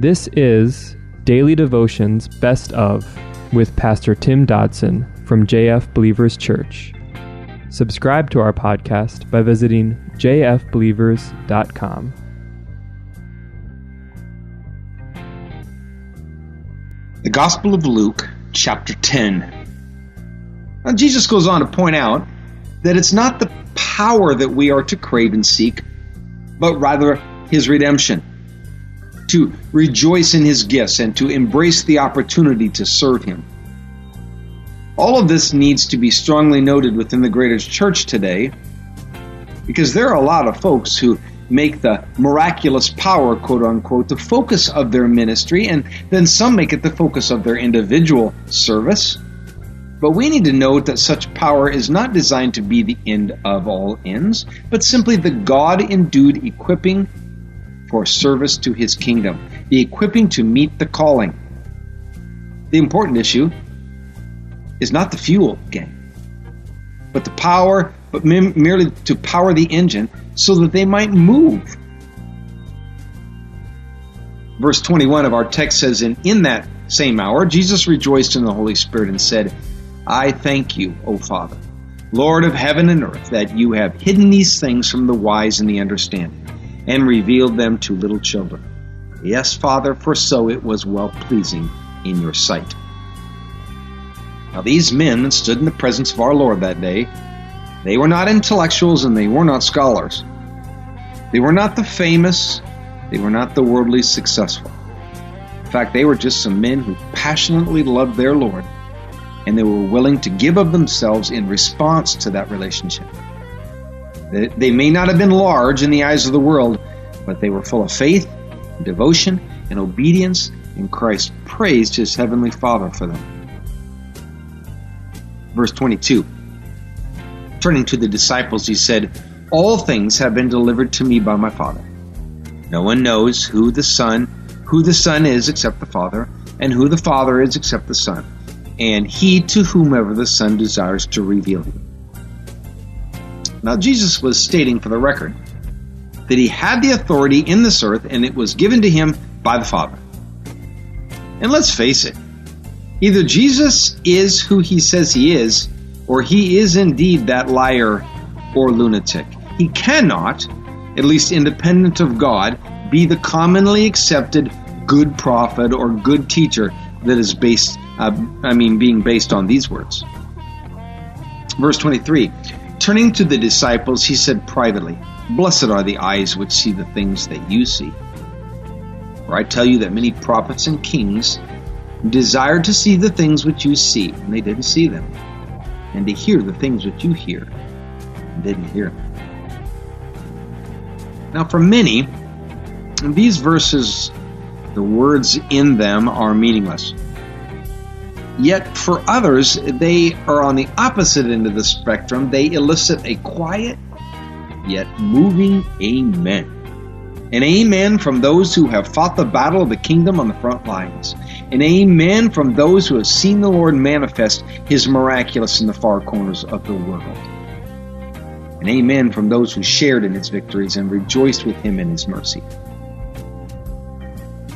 This is Daily Devotions Best of with Pastor Tim Dodson from JF Believers Church. Subscribe to our podcast by visiting jfbelievers.com. The Gospel of Luke, chapter 10. Now, Jesus goes on to point out that it's not the power that we are to crave and seek, but rather his redemption. To rejoice in his gifts and to embrace the opportunity to serve him. All of this needs to be strongly noted within the greater church today because there are a lot of folks who make the miraculous power, quote unquote, the focus of their ministry, and then some make it the focus of their individual service. But we need to note that such power is not designed to be the end of all ends, but simply the God endued equipping for service to his kingdom, the equipping to meet the calling. The important issue is not the fuel, gang, but the power, but merely to power the engine so that they might move. Verse 21 of our text says, And in that same hour, Jesus rejoiced in the Holy Spirit and said, I thank you, O Father, Lord of heaven and earth, that you have hidden these things from the wise and the understanding, and revealed them to little children. Yes, Father, for so it was well pleasing in your sight. Now, these men that stood in the presence of our Lord that day. They were not intellectuals and they were not scholars. They were not the famous, they were not the worldly successful. In fact, they were just some men who passionately loved their Lord and they were willing to give of themselves in response to that relationship. They may not have been large in the eyes of the world, but they were full of faith, devotion, and obedience, and Christ praised his heavenly Father for them. Verse 22 Turning to the disciples, he said, All things have been delivered to me by my Father. No one knows who the Son, who the Son is except the Father, and who the Father is except the Son, and he to whomever the Son desires to reveal him. Now, Jesus was stating for the record that he had the authority in this earth and it was given to him by the Father. And let's face it, Either Jesus is who he says he is, or he is indeed that liar or lunatic. He cannot, at least independent of God, be the commonly accepted good prophet or good teacher that is based, uh, I mean, being based on these words. Verse 23 Turning to the disciples, he said privately, Blessed are the eyes which see the things that you see. For I tell you that many prophets and kings desired to see the things which you see, and they didn't see them, and to hear the things which you hear, and didn't hear them. Now, for many, these verses, the words in them are meaningless. Yet for others, they are on the opposite end of the spectrum. They elicit a quiet yet moving amen. An amen from those who have fought the battle of the kingdom on the front lines. An amen from those who have seen the Lord manifest his miraculous in the far corners of the world. An amen from those who shared in his victories and rejoiced with him in his mercy.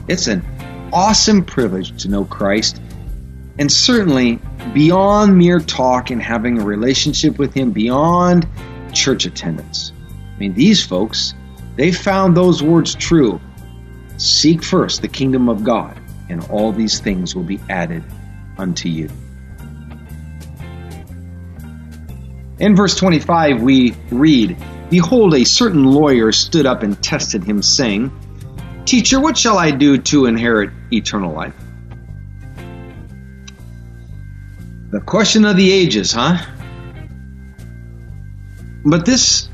It's an awesome privilege to know Christ, and certainly beyond mere talk and having a relationship with him, beyond church attendance. I mean, these folks they found those words true. Seek first the kingdom of God, and all these things will be added unto you. In verse 25, we read Behold, a certain lawyer stood up and tested him, saying, Teacher, what shall I do to inherit eternal life? The question of the ages, huh? But this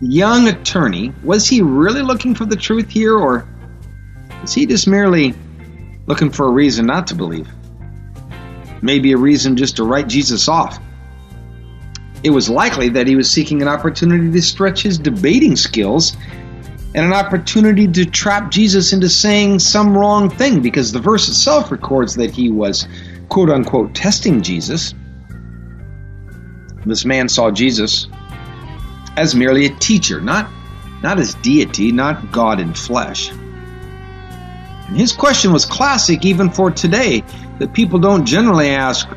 young attorney, was he really looking for the truth here, or is he just merely looking for a reason not to believe? Maybe a reason just to write Jesus off. It was likely that he was seeking an opportunity to stretch his debating skills and an opportunity to trap Jesus into saying some wrong thing because the verse itself records that he was, quote unquote, testing Jesus. This man saw Jesus as merely a teacher, not, not as deity, not God in flesh. And his question was classic even for today, that people don't generally ask,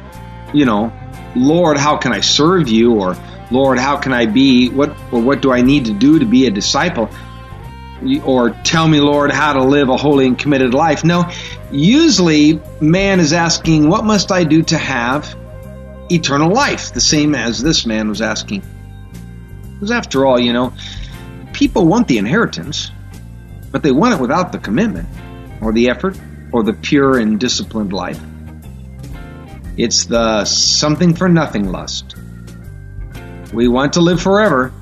you know, Lord, how can I serve you? Or Lord, how can I be, what, or what do I need to do to be a disciple? Or tell me, Lord, how to live a holy and committed life. No, usually man is asking, what must I do to have eternal life? The same as this man was asking. Because after all, you know, people want the inheritance, but they want it without the commitment, or the effort, or the pure and disciplined life. It's the something for nothing lust. We want to live forever,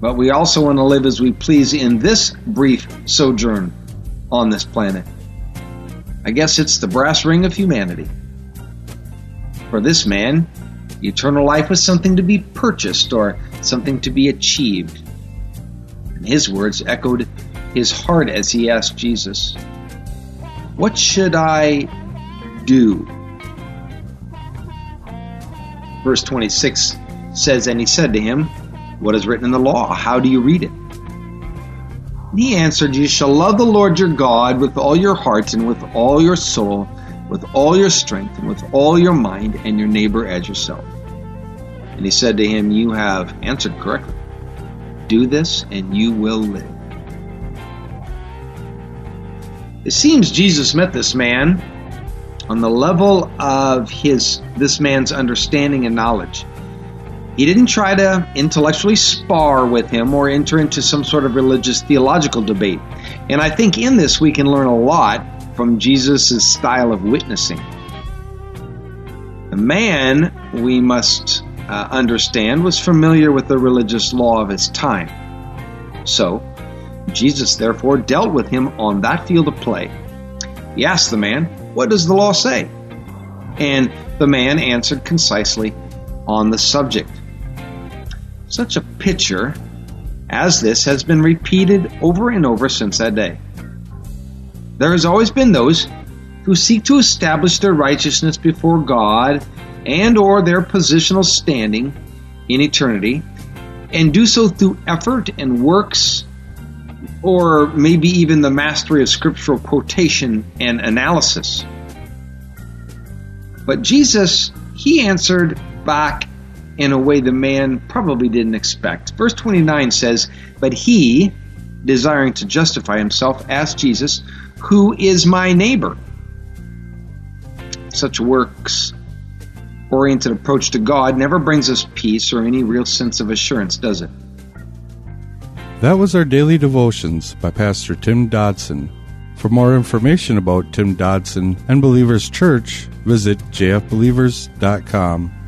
but we also want to live as we please in this brief sojourn on this planet. I guess it's the brass ring of humanity. For this man, eternal life was something to be purchased or something to be achieved. And his words echoed his heart as he asked Jesus, What should I do? Verse 26 says, And he said to him, What is written in the law? How do you read it? And he answered, You shall love the Lord your God with all your heart and with all your soul, with all your strength and with all your mind, and your neighbor as yourself. And he said to him, You have answered correctly. Do this, and you will live. It seems Jesus met this man on the level of his this man's understanding and knowledge. He didn't try to intellectually spar with him or enter into some sort of religious theological debate. And I think in this we can learn a lot from Jesus' style of witnessing. The man, we must uh, understand, was familiar with the religious law of his time. So, Jesus therefore dealt with him on that field of play. He asked the man, What does the law say? And the man answered concisely on the subject. Such a picture as this has been repeated over and over since that day. There has always been those who seek to establish their righteousness before God and or their positional standing in eternity and do so through effort and works or maybe even the mastery of scriptural quotation and analysis. But Jesus, he answered back in a way the man probably didn't expect. Verse 29 says, But he, desiring to justify himself, asked Jesus, Who is my neighbor? Such works oriented approach to God never brings us peace or any real sense of assurance, does it? That was our daily devotions by Pastor Tim Dodson. For more information about Tim Dodson and Believers Church, visit jfbelievers.com